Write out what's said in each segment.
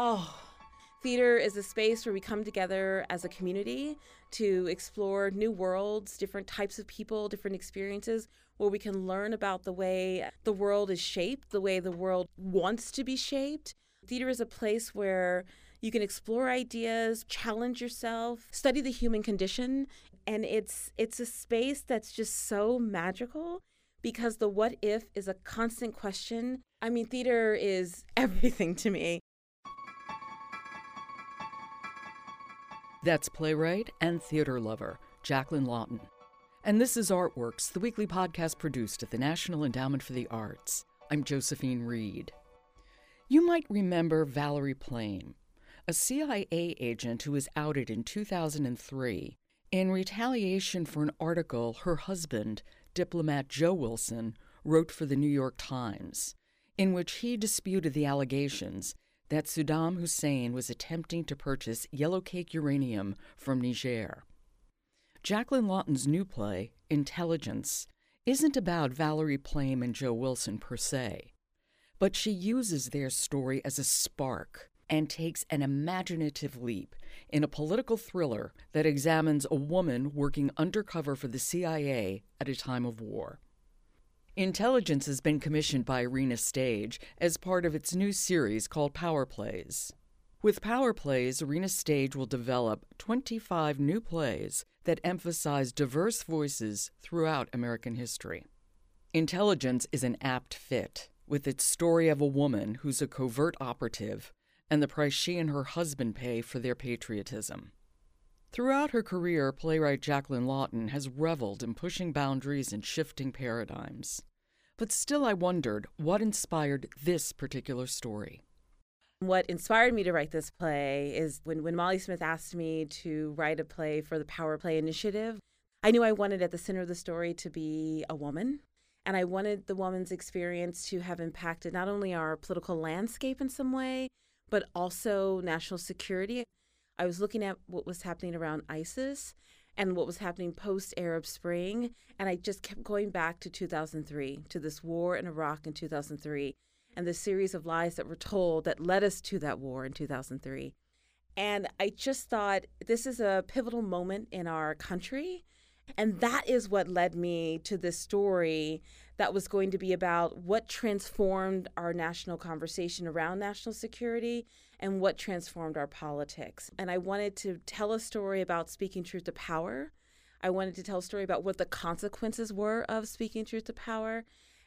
Oh, theater is a space where we come together as a community to explore new worlds, different types of people, different experiences, where we can learn about the way the world is shaped, the way the world wants to be shaped. Theater is a place where you can explore ideas, challenge yourself, study the human condition, and it's it's a space that's just so magical because the what if is a constant question. I mean, theater is everything to me. That's playwright and theater lover Jacqueline Lawton. And this is Artworks, the weekly podcast produced at the National Endowment for the Arts. I'm Josephine Reed. You might remember Valerie Plame, a CIA agent who was outed in 2003 in retaliation for an article her husband, diplomat Joe Wilson, wrote for the New York Times, in which he disputed the allegations that Saddam Hussein was attempting to purchase yellowcake uranium from Niger. Jacqueline Lawton's new play, Intelligence, isn't about Valerie Plame and Joe Wilson per se, but she uses their story as a spark and takes an imaginative leap in a political thriller that examines a woman working undercover for the CIA at a time of war. Intelligence has been commissioned by Arena Stage as part of its new series called Power Plays. With Power Plays, Arena Stage will develop 25 new plays that emphasize diverse voices throughout American history. Intelligence is an apt fit, with its story of a woman who's a covert operative and the price she and her husband pay for their patriotism. Throughout her career, playwright Jacqueline Lawton has reveled in pushing boundaries and shifting paradigms. But still, I wondered what inspired this particular story. What inspired me to write this play is when, when Molly Smith asked me to write a play for the Power Play Initiative, I knew I wanted at the center of the story to be a woman. And I wanted the woman's experience to have impacted not only our political landscape in some way, but also national security. I was looking at what was happening around ISIS and what was happening post Arab Spring. And I just kept going back to 2003, to this war in Iraq in 2003, and the series of lies that were told that led us to that war in 2003. And I just thought this is a pivotal moment in our country. And that is what led me to this story that was going to be about what transformed our national conversation around national security and what transformed our politics. And I wanted to tell a story about speaking truth to power. I wanted to tell a story about what the consequences were of speaking truth to power.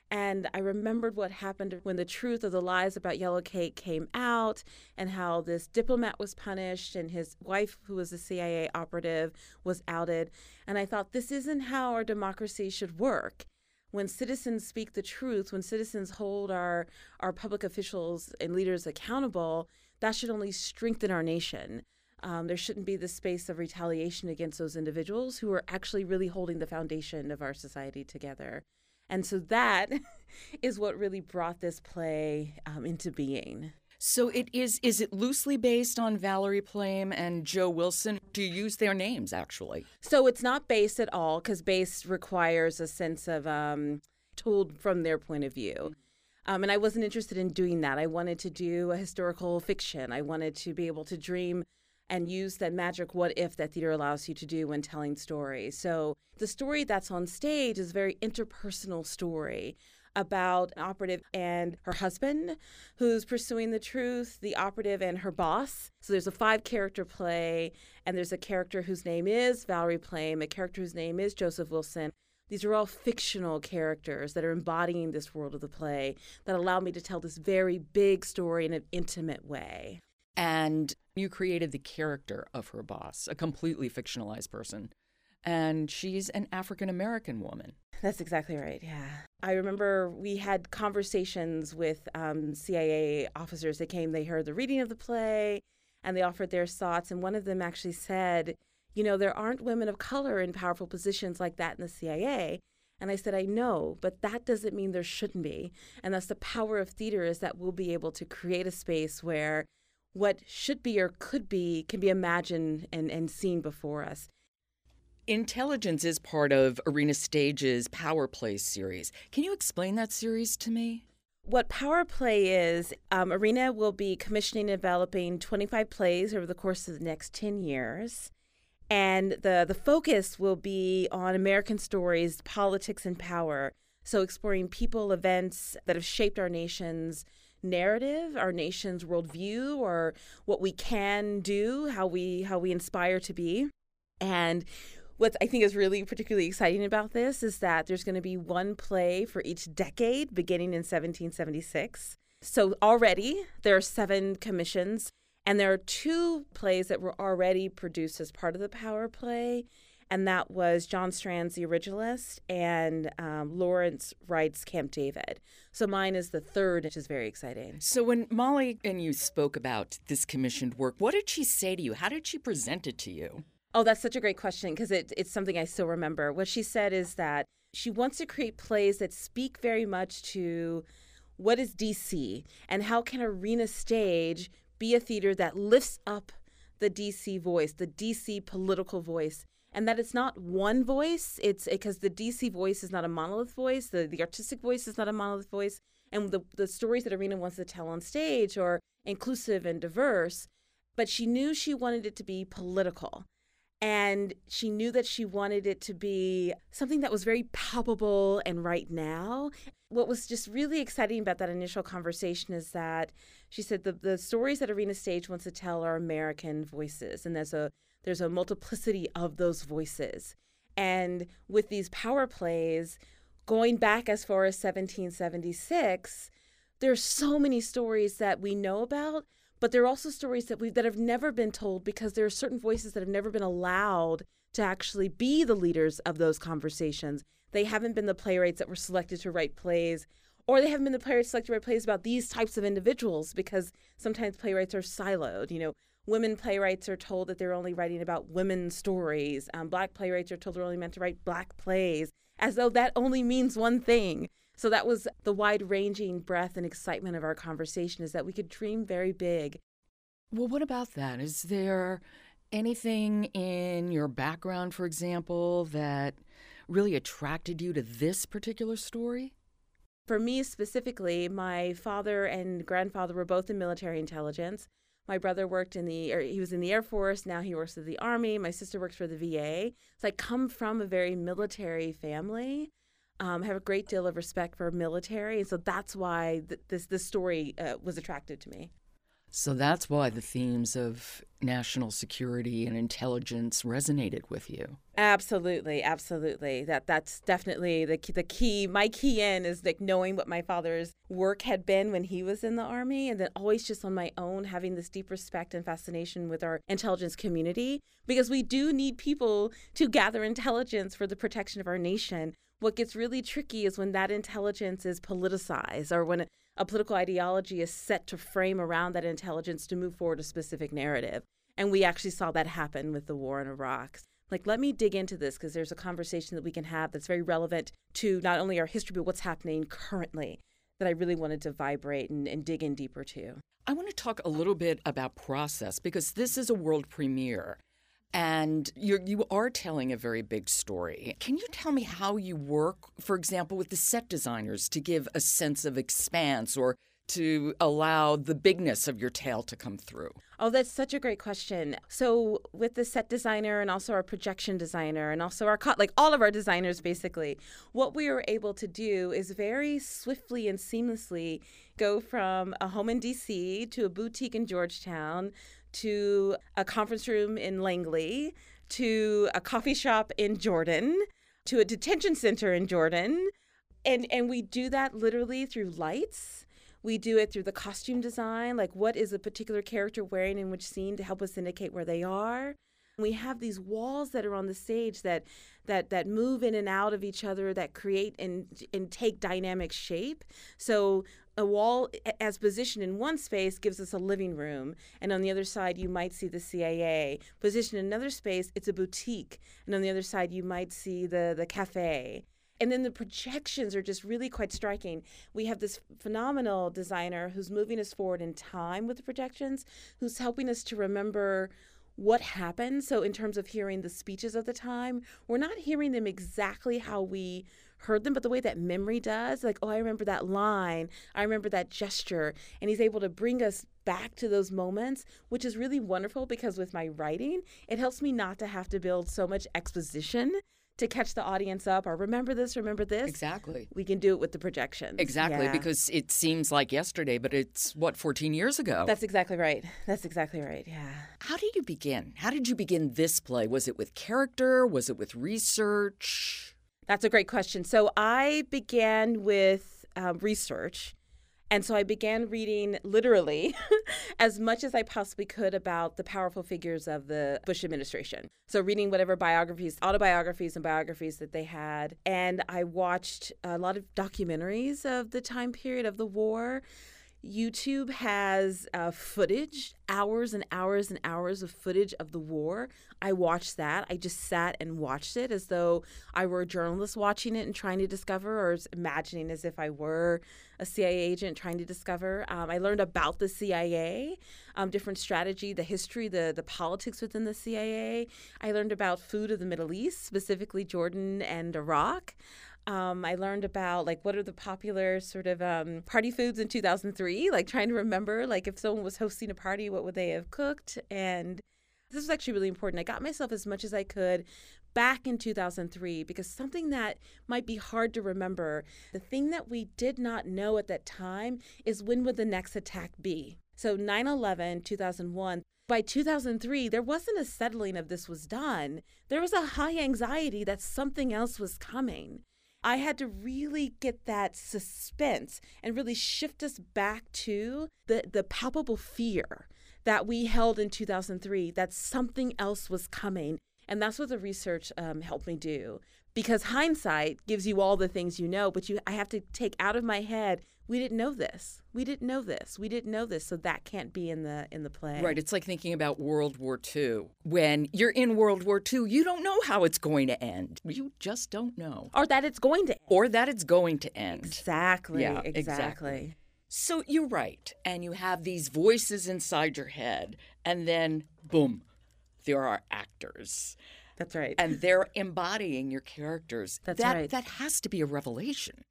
And I remembered what happened when the truth of the lies about Yellow Cake came out and how this diplomat was punished and his wife, who was a CIA operative, was outed. And I thought, this isn't how our democracy should work when citizens speak the truth, when citizens hold our, our public officials and leaders accountable, that should only strengthen our nation. Um, there shouldn't be the space of retaliation against those individuals who are actually really holding the foundation of our society together. And so that is what really brought this play um, into being. So it is is it loosely based on Valerie Plame and Joe Wilson? Do you use their names actually? So it's not based at all because based requires a sense of um, told from their point of view. Um, and I wasn't interested in doing that. I wanted to do a historical fiction. I wanted to be able to dream and use that magic what if that theater allows you to do when telling stories. So the story that's on stage is a very interpersonal story about an operative and her husband who's pursuing the truth, the operative and her boss. So there's a five character play, and there's a character whose name is Valerie Plame, a character whose name is Joseph Wilson. These are all fictional characters that are embodying this world of the play that allow me to tell this very big story in an intimate way. And you created the character of her boss, a completely fictionalized person and she's an African American woman. That's exactly right. Yeah. I remember we had conversations with um, CIA officers that came, they heard the reading of the play and they offered their thoughts. And one of them actually said, You know, there aren't women of color in powerful positions like that in the CIA. And I said, I know, but that doesn't mean there shouldn't be. And that's the power of theater is that we'll be able to create a space where what should be or could be can be imagined and, and seen before us. Intelligence is part of Arena Stage's Power Play series. Can you explain that series to me? What Power Play is, um, Arena will be commissioning and developing 25 plays over the course of the next 10 years. And the, the focus will be on American stories, politics, and power. So, exploring people, events that have shaped our nation's narrative, our nation's worldview, or what we can do, how we how we inspire to be. And what I think is really particularly exciting about this is that there's going to be one play for each decade beginning in 1776. So already there are seven commissions, and there are two plays that were already produced as part of the Power Play, and that was John Strand's The Originalist and um, Lawrence Wright's Camp David. So mine is the third, which is very exciting. So when Molly and you spoke about this commissioned work, what did she say to you? How did she present it to you? Oh, that's such a great question because it, it's something I still remember. What she said is that she wants to create plays that speak very much to what is DC and how can Arena Stage be a theater that lifts up the DC voice, the DC political voice, and that it's not one voice. It's because the DC voice is not a monolith voice, the, the artistic voice is not a monolith voice, and the, the stories that Arena wants to tell on stage are inclusive and diverse. But she knew she wanted it to be political and she knew that she wanted it to be something that was very palpable and right now. What was just really exciting about that initial conversation is that she said the, the stories that Arena Stage wants to tell are American voices, and there's a there's a multiplicity of those voices. And with these power plays, going back as far as 1776, there's so many stories that we know about, but there are also stories that we that have never been told because there are certain voices that have never been allowed to actually be the leaders of those conversations. They haven't been the playwrights that were selected to write plays, or they haven't been the playwrights selected to write plays about these types of individuals because sometimes playwrights are siloed. You know, women playwrights are told that they're only writing about women's stories. Um, black playwrights are told they're only meant to write black plays, as though that only means one thing. So that was the wide ranging breadth and excitement of our conversation is that we could dream very big. Well, what about that? Is there anything in your background, for example, that really attracted you to this particular story? For me specifically, my father and grandfather were both in military intelligence. My brother worked in the, he was in the Air Force. Now he works for the Army. My sister works for the VA. So I come from a very military family um, have a great deal of respect for military, and so that's why th- this this story uh, was attractive to me. So that's why the themes of national security and intelligence resonated with you. Absolutely, absolutely. That that's definitely the key, the key. My key in is like knowing what my father's work had been when he was in the army, and then always just on my own having this deep respect and fascination with our intelligence community because we do need people to gather intelligence for the protection of our nation. What gets really tricky is when that intelligence is politicized or when a political ideology is set to frame around that intelligence to move forward a specific narrative. And we actually saw that happen with the war in Iraq. Like, let me dig into this because there's a conversation that we can have that's very relevant to not only our history, but what's happening currently that I really wanted to vibrate and, and dig in deeper to. I want to talk a little bit about process because this is a world premiere and you're, you are telling a very big story. Can you tell me how you work, for example, with the set designers to give a sense of expanse or to allow the bigness of your tale to come through? Oh, that's such a great question. So, with the set designer and also our projection designer and also our cut, like all of our designers basically, what we were able to do is very swiftly and seamlessly go from a home in DC to a boutique in Georgetown to a conference room in Langley, to a coffee shop in Jordan, to a detention center in Jordan. And and we do that literally through lights. We do it through the costume design, like what is a particular character wearing in which scene to help us indicate where they are. We have these walls that are on the stage that that that move in and out of each other that create and and take dynamic shape. So a wall as positioned in one space gives us a living room and on the other side you might see the cia positioned in another space it's a boutique and on the other side you might see the the cafe and then the projections are just really quite striking. We have this phenomenal designer who's moving us forward in time with the projections, who's helping us to remember what happened. So, in terms of hearing the speeches of the time, we're not hearing them exactly how we heard them, but the way that memory does, like, oh, I remember that line, I remember that gesture. And he's able to bring us back to those moments, which is really wonderful because with my writing, it helps me not to have to build so much exposition to catch the audience up or remember this, remember this. Exactly. We can do it with the projections. Exactly, Yeah. because it seems like yesterday, but it's what, 14 years ago? That's exactly right. That's exactly right. Yeah. How did you begin? How did you begin this play? Was it with character? Was it with research? That's a great question. So I began with um, research. And so I began reading literally as much as I possibly could about the powerful figures of the Bush administration. So, reading whatever biographies, autobiographies, and biographies that they had. And I watched a lot of documentaries of the time period of the war. YouTube has uh, footage, hours and hours and hours of footage of the war. I watched that. I just sat and watched it as though I were a journalist watching it and trying to discover, or imagining as if I were a CIA agent trying to discover. Um, I learned about the CIA, um, different strategy, the history, the the politics within the CIA. I learned about food of the Middle East, specifically Jordan and Iraq. Um, I learned about like what are the popular sort of um, party foods in 2003, like trying to remember like if someone was hosting a party, what would they have cooked? And this was actually really important. I got myself as much as I could back in 2003 because something that might be hard to remember, the thing that we did not know at that time is when would the next attack be? So 9 11, 2001, by 2003, there wasn't a settling of this was done. There was a high anxiety that something else was coming. I had to really get that suspense and really shift us back to the, the palpable fear that we held in 2003 that something else was coming. And that's what the research um, helped me do. Because hindsight gives you all the things you know, but you I have to take out of my head, we didn't know this. We didn't know this. We didn't know this. So that can't be in the in the play. Right. It's like thinking about World War II. When you're in World War II, you don't know how it's going to end. You just don't know. Or that it's going to end. Or that it's going to end. Exactly. Yeah, exactly. exactly. So you're right. And you have these voices inside your head. And then, boom, there are actors. That's right. And they're embodying your characters. That's that, right. That has to be a revelation.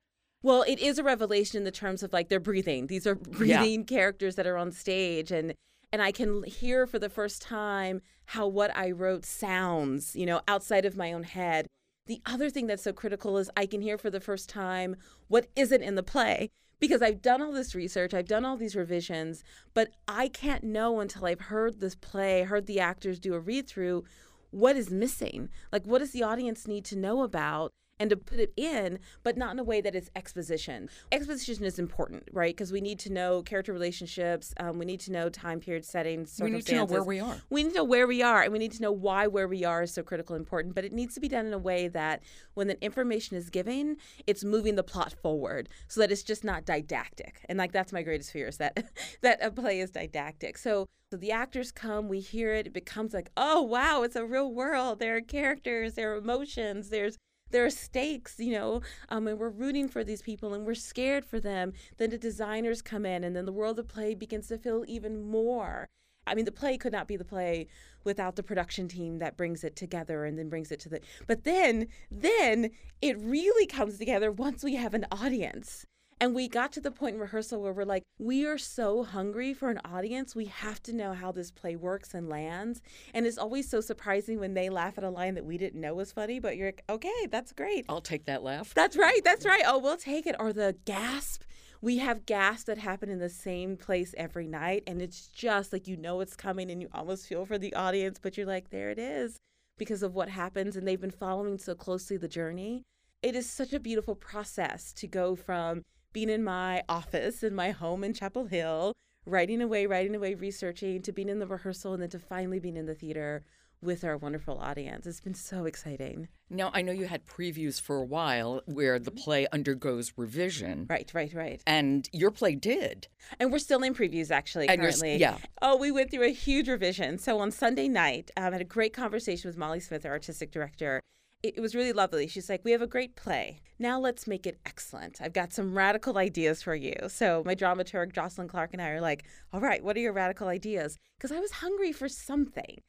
Well, it is a revelation in the terms of like they're breathing. These are breathing characters that are on stage and and I can hear for the first time how what I wrote sounds, you know, outside of my own head. The other thing that's so critical is I can hear for the first time what isn't in the play because I've done all this research, I've done all these revisions, but I can't know until I've heard this play, heard the actors do a read through what is missing. Like what does the audience need to know about? And to put it in, but not in a way that is exposition. Exposition is important, right? Because we need to know character relationships. Um, we need to know time period settings. We need to know where we are. We need to know where we are, and we need to know why where we are is so critical and important. But it needs to be done in a way that when the information is given, it's moving the plot forward, so that it's just not didactic. And like that's my greatest fear is that that a play is didactic. So. So the actors come, we hear it, it becomes like, oh wow, it's a real world. There are characters, there are emotions, there's there are stakes, you know, um, and we're rooting for these people and we're scared for them. Then the designers come in, and then the world of play begins to feel even more. I mean, the play could not be the play without the production team that brings it together and then brings it to the. But then, then it really comes together once we have an audience. And we got to the point in rehearsal where we're like, we are so hungry for an audience. We have to know how this play works and lands. And it's always so surprising when they laugh at a line that we didn't know was funny, but you're like, okay, that's great. I'll take that laugh. That's right. That's right. Oh, we'll take it. Or the gasp. We have gasps that happen in the same place every night. And it's just like you know it's coming and you almost feel for the audience, but you're like, there it is because of what happens. And they've been following so closely the journey. It is such a beautiful process to go from being in my office in my home in Chapel Hill, writing away, writing away, researching, to being in the rehearsal, and then to finally being in the theater with our wonderful audience. It's been so exciting. Now, I know you had previews for a while where the play undergoes revision. Right, right, right. And your play did. And we're still in previews actually And currently. yeah. Oh, we went through a huge revision. So on Sunday night, um, I had a great conversation with Molly Smith, our artistic director. It, was really lovely. She's like, "We have a great play. Now let's make it excellent. I've got some radical ideas for you." So my dramaturg Jocelyn Clarke and I are like, "All right, what are your radical ideas?" Because I was hungry for something.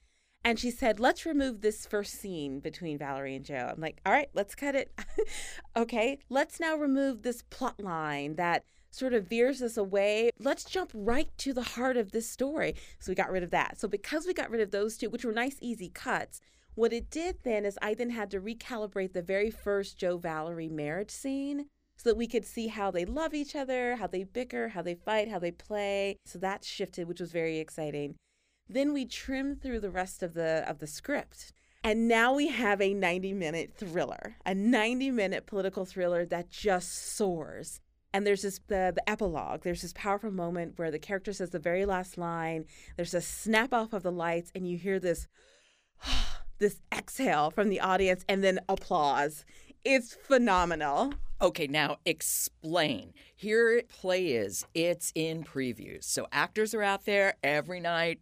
And she said, let's remove this first scene between Valerie and Joe. I'm like, all right, let's cut it. okay, let's now remove this plot line that sort of veers us away. Let's jump right to the heart of this story. So we got rid of that. So because we got rid of those two, which were nice, easy cuts, what it did then is I then had to recalibrate the very first Joe Valerie marriage scene so that we could see how they love each other, how they bicker, how they fight, how they play. So that shifted, which was very exciting. Then we trimmed through the rest of the of the script. And now we have a 90 minute thriller, a 90 minute political thriller that just soars. And there's this the, the epilogue. There's this powerful moment where the character says the very last line. There's a snap off of the lights, and you hear this this exhale from the audience, and then applause. It's phenomenal. Okay, now explain. Here play is it's in previews. So actors are out there every night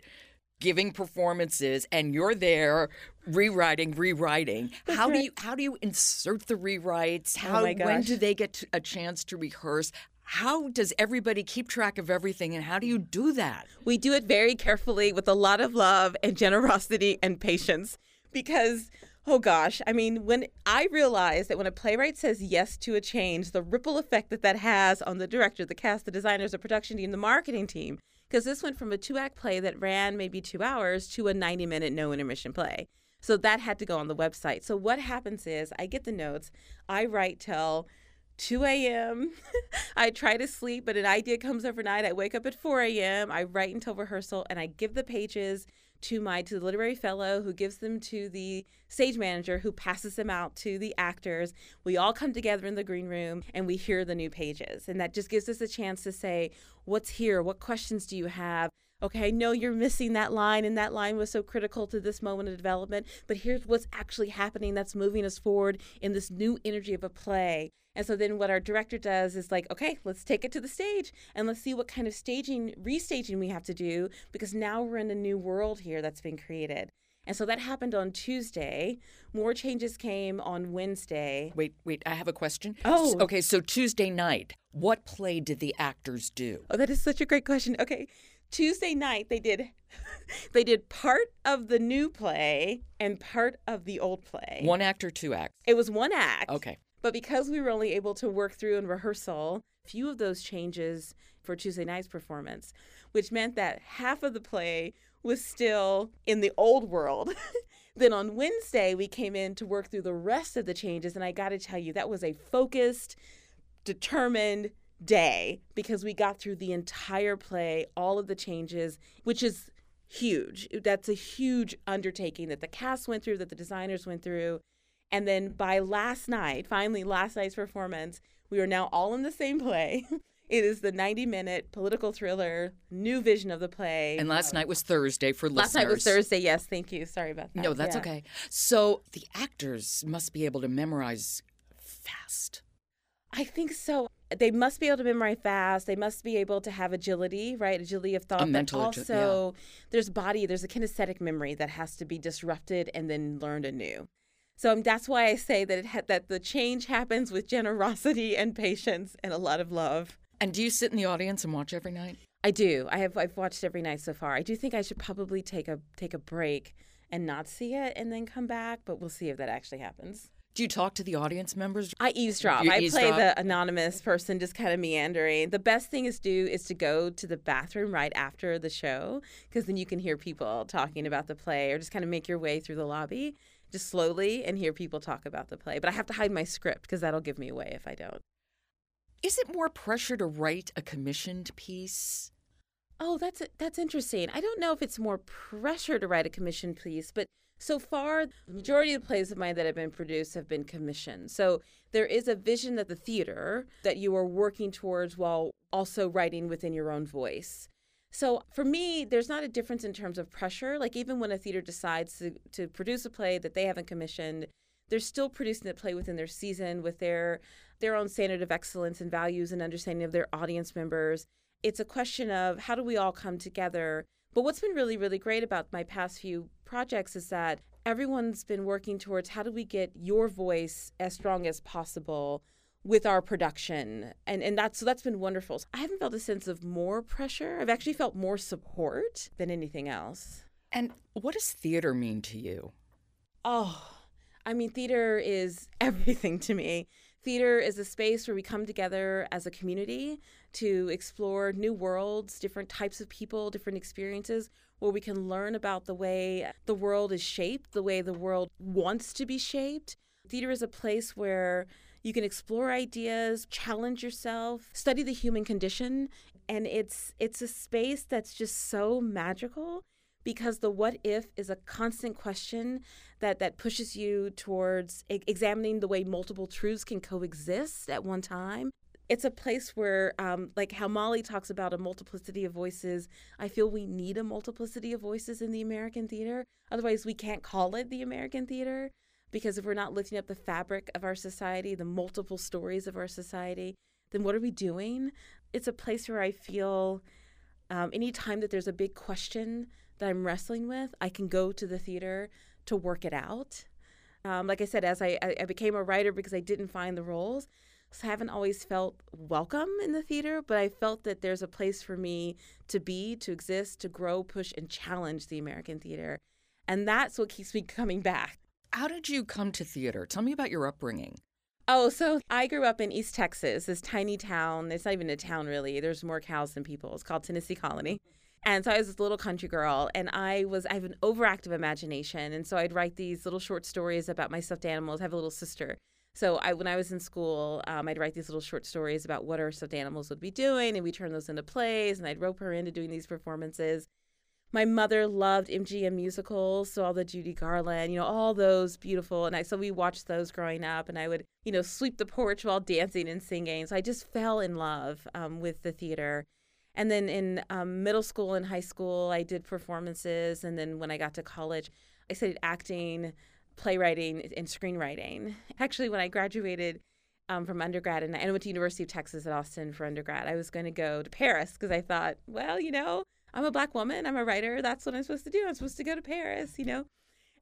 giving performances and you're there rewriting rewriting That's how right. do you how do you insert the rewrites Oh how my when do they get a chance to rehearse how does everybody keep track of everything and how do you do that We do it very carefully with a lot of love and generosity and patience because, oh gosh, I mean, when I realize that when a playwright says yes to a change, the ripple effect that that has on the director, the cast, the designers, the production team, the marketing team, because this went from a two act play that ran maybe two hours to a 90 minute no intermission play. So that had to go on the website. So what happens is I get the notes, I write till 2 a.m. I try to sleep, but an idea comes overnight. I wake up at 4 a.m. I write until rehearsal, and I give the pages to my to the literary fellow who gives them to the stage manager who passes them out to the actors. We all come together in the green room and we hear the new pages. And that just gives us a chance to say, what's here? What questions do you have? Okay, I know you're missing that line, and that line was so critical to this moment of development, but here's what's actually happening that's moving us forward in this new energy of a play. And so then what our director does is like, okay, let's take it to the stage and let's see what kind of staging, restaging we have to do because now we're in a new world here that's been created. And so that happened on Tuesday. More changes came on Wednesday. wait wait i have a question Oh. Okay so tuesday night what play did the actors do Oh, that is such a great question. Okay. Tuesday night they did they did part of the new play and part of the old play. one act or two acts It was one act. okay But because we were only able to work through in rehearsal few of those changes for Tuesday night's performance, which meant that half of the play was still in the old world. then on Wednesday, we came in to work through the rest of the changes. And I got to tell you, that was a focused, determined day because we got through the entire play, all of the changes, which is huge. That's a huge undertaking that the cast went through, that the designers went through. And then by last night, finally last night's performance, we are now all in the same play. It is the 90 minute political thriller, new vision of the play. and last night was thursday for Last listeners Last night was Thursday. Yes, thank you. Sorry about that. No, that's Yeah. okay. So the actors must be able to memorize fast. I think so. They must be able to memorize fast. They must be able to have agility, right? Agility of thought. A mental but also, there's body, there's a kinesthetic memory that has to be disrupted and then learned anew. So um, that's why I say that it ha- that the change happens with generosity and patience and a lot of love. And do you sit in the audience and watch every night? I do. I have. I've watched every night so far. I do think I should probably take a take a break and not see it and then come back. But we'll see if that actually happens. Do you talk to the audience members? I eavesdrop. You I play the anonymous person, just kind of meandering. The best thing is do is to go to the bathroom right after the show, because then you can hear people talking about the play, or just kind of make your way through the lobby, just slowly, and hear people talk about the play. But I have to hide my script because that'll give me away if I don't. Is it more pressure to write a commissioned piece? Oh, that's that's interesting. I don't know if it's more pressure to write a commissioned piece, but so far the majority of the plays of mine that have been produced have been commissioned. So there is a vision of the theater that you are working towards while also writing within your own voice. So for me, there's not a difference in terms of pressure. Like even when a theater decides to, to produce a play that they haven't commissioned, they're still producing the play within their season with their their own standard of excellence and values and understanding of their audience members. It's a question of how do we all come together. But what's been really, really great about my past few projects is that everyone's been working towards how do we get your voice as strong as possible with our production and and that's so that's been wonderful i haven't felt a sense of more pressure i've actually felt more support than anything else And what does theater mean to you? Oh, I mean, theater is everything to me. Theater is a space where we come together as a community to explore new worlds, different types of people, different experiences, where we can learn about the way the world is shaped, the way the world wants to be shaped. Theater is a place where you can explore ideas, challenge yourself, study the human condition, and it's it's a space that's just so magical because the what if is a constant question that that pushes you towards e- examining the way multiple truths can coexist at one time. It's a place where um, like how molly talks about a multiplicity of voices i feel we need a multiplicity of voices in the american theater. Otherwise we can't call it the american theater because if we're not lifting up the fabric of our society the multiple stories of our society then what are we doing? It's a place where i feel um, anytime that there's a big question that I'm wrestling with, I can go to the theater to work it out. Um, like I said, as I, I became a writer because I didn't find the roles, so I haven't always felt welcome in the theater, but I felt that there's a place for me to be, to exist, to grow, push, and challenge the American theater. And that's what keeps me coming back. How did you come to theater? Tell me about your upbringing. Oh, so I grew up in East Texas, this tiny town. It's not even a town, really. There's more cows than people. It's called Tennessee Colony. And so I was this little country girl, and I was I have an overactive imagination, and so I'd write these little short stories about my stuffed animals. I have a little sister, so I when I was in school, um, I'd write these little short stories about what our stuffed animals would be doing, and we turn those into plays, and I'd rope her into doing these performances. My mother loved MGM musicals, so all the Judy Garland, you know, all those beautiful, and I so we watched those growing up, and I would you know sweep the porch while dancing and singing. So I just fell in love um, with the theater and then in um, middle school and high school, I did performances. And then when I got to college, I studied acting, playwriting, and screenwriting. Actually, when I graduated um, from undergrad and I went to University of Texas at Austin for undergrad, I was going to go to Paris because I thought, well, you know, I'm a black woman, I'm a writer. That's what I'm supposed to do. I'm supposed to go to Paris, you know.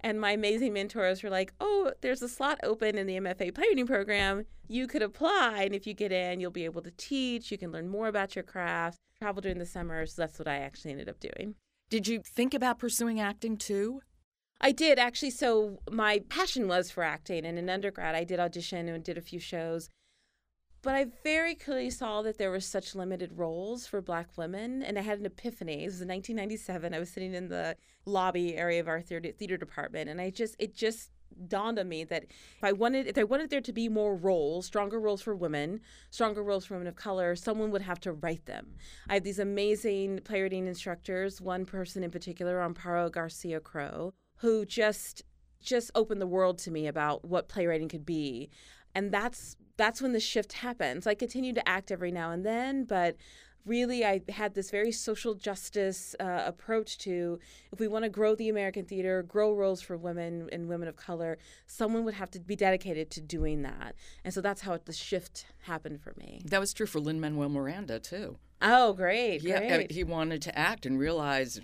And my amazing mentors were like, oh, there's a slot open in the MFA playwriting program. You could apply. And if you get in, you'll be able to teach. You can learn more about your craft, travel during the summer. So that's what I actually ended up doing. Did you think about pursuing acting too? I did actually. So my passion was for acting. And in undergrad, I did audition and did a few shows. But I very clearly saw that there were such limited roles for black women. And I had an epiphany. It was in 1997. I was sitting in the lobby area of our theater, theater department. And I just, it just dawned on me that if I wanted, if I wanted there to be more roles, stronger roles for women, stronger roles for women of color, someone would have to write them. I have these amazing playwriting instructors. One person in particular, Amparo Garcia Crow, who just just opened the world to me about what playwriting could be and that's that's when the shift happened. So I continued to act every now and then, but really I had this very social justice uh, approach to if we want to grow the American theater, grow roles for women and women of color, someone would have to be dedicated to doing that. And so that's how the shift happened for me. That was true for Lin Manuel Miranda too. Oh, great! Yeah, great. he wanted to act and realized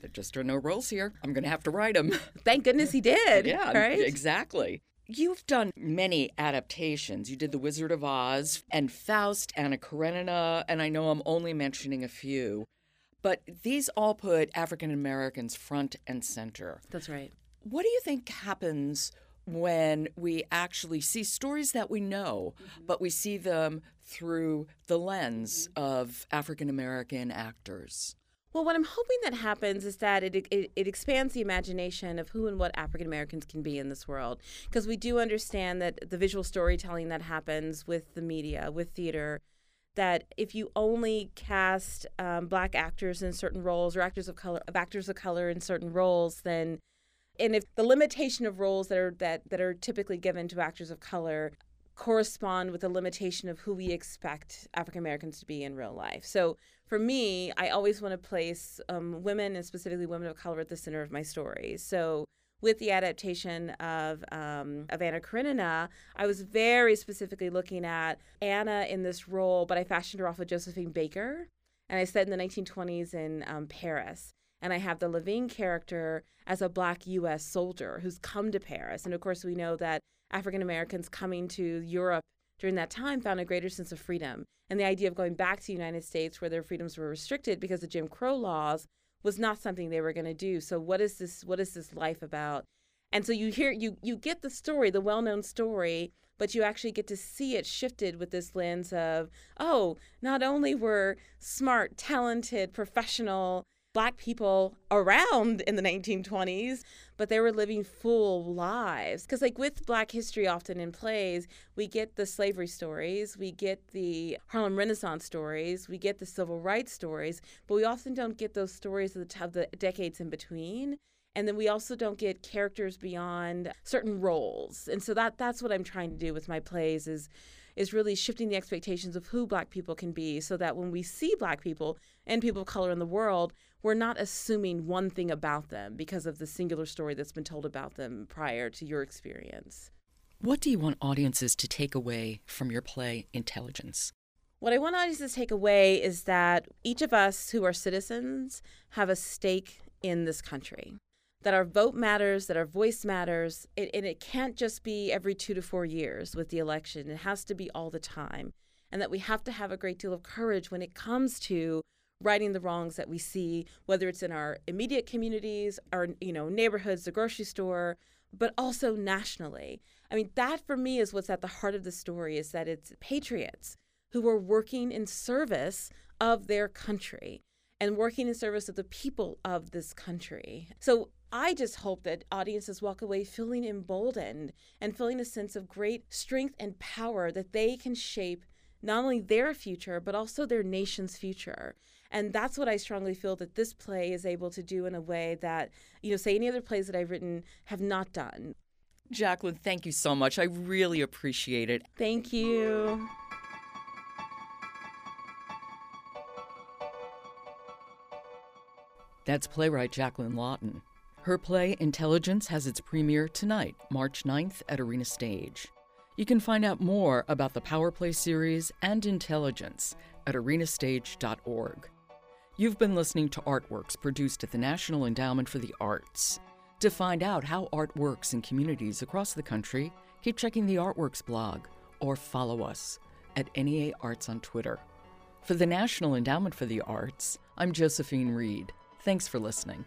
there just are no roles here. I'm going to have to write them. Thank goodness he did. yeah, right. Exactly. You've done many adaptations. You did The Wizard of Oz and Faust, Anna Karenina, and I know I'm only mentioning a few. But these all put African Americans front and center. That's right. What do you think happens when we actually see stories that we know, mm-hmm. but we see them through the lens mm-hmm. of African American actors? Well, what I'm hoping that happens is that it, it, it expands the imagination of who and what African Americans can be in this world. Because we do understand that the visual storytelling that happens with the media, with theater, that if you only cast um, black actors in certain roles or actors of color, of actors of color in certain roles, then and if the limitation of roles that are that that are typically given to actors of color correspond with the limitation of who we expect African Americans to be in real life. So for me, I always want to place um, women and specifically women of color at the center of my stories. So with the adaptation of um, of Anna Karenina, I was very specifically looking at Anna in this role, but I fashioned her off of Josephine Baker, and I said in the 1920s in um, Paris. And I have the Levine character as a black U.S. soldier who's come to Paris, and of course we know that African Americans coming to Europe during that time found a greater sense of freedom. And the idea of going back to the United States where their freedoms were restricted because of Jim Crow laws was not something they were going to do. So what is this what is this life about? And so you hear you you get the story, the well-known story, but you actually get to see it shifted with this lens of, oh, not only were smart, talented, professional black people around in the 1920s, but they were living full lives. Because, like with black history, often in plays, we get the slavery stories, we get the Harlem Renaissance stories, we get the civil rights stories, but we often don't get those stories of the, of the decades in between and then we also don't get characters beyond certain roles and so that that's what i'm trying to do with my plays is is really shifting the expectations of who black people can be so that when we see black people and people of color in the world we're not assuming one thing about them because of the singular story that's been told about them prior to your experience. What do you want audiences to take away from your play intelligence? What I want audiences to take away is that each of us who are citizens have a stake in this country that our vote matters, that our voice matters, it, and it can't just be every two to four years with the election. It has to be all the time, and that we have to have a great deal of courage when it comes to righting the wrongs that we see, whether it's in our immediate communities, our you know neighborhoods, the grocery store, but also nationally. I mean, that for me is what's at the heart of the story: is that it's patriots who are working in service of their country and working in service of the people of this country. So I just hope that audiences walk away feeling emboldened and feeling a sense of great strength and power that they can shape not only their future, but also their nation's future. And that's what I strongly feel that this play is able to do in a way that, you know, say any other plays that I've written have not done. Jacqueline, thank you so much. I really appreciate it. Thank you. That's playwright Jacqueline Lawton. Her play Intelligence has its premiere tonight, March 9th at Arena Stage. You can find out more about the Power Play series and Intelligence at arenastage.org. You've been listening to Artworks produced at the National Endowment for the Arts. To find out how art works in communities across the country, keep checking the Artworks blog or follow us at NEA Arts on Twitter. For the National Endowment for the Arts, I'm Josephine Reed. Thanks for listening.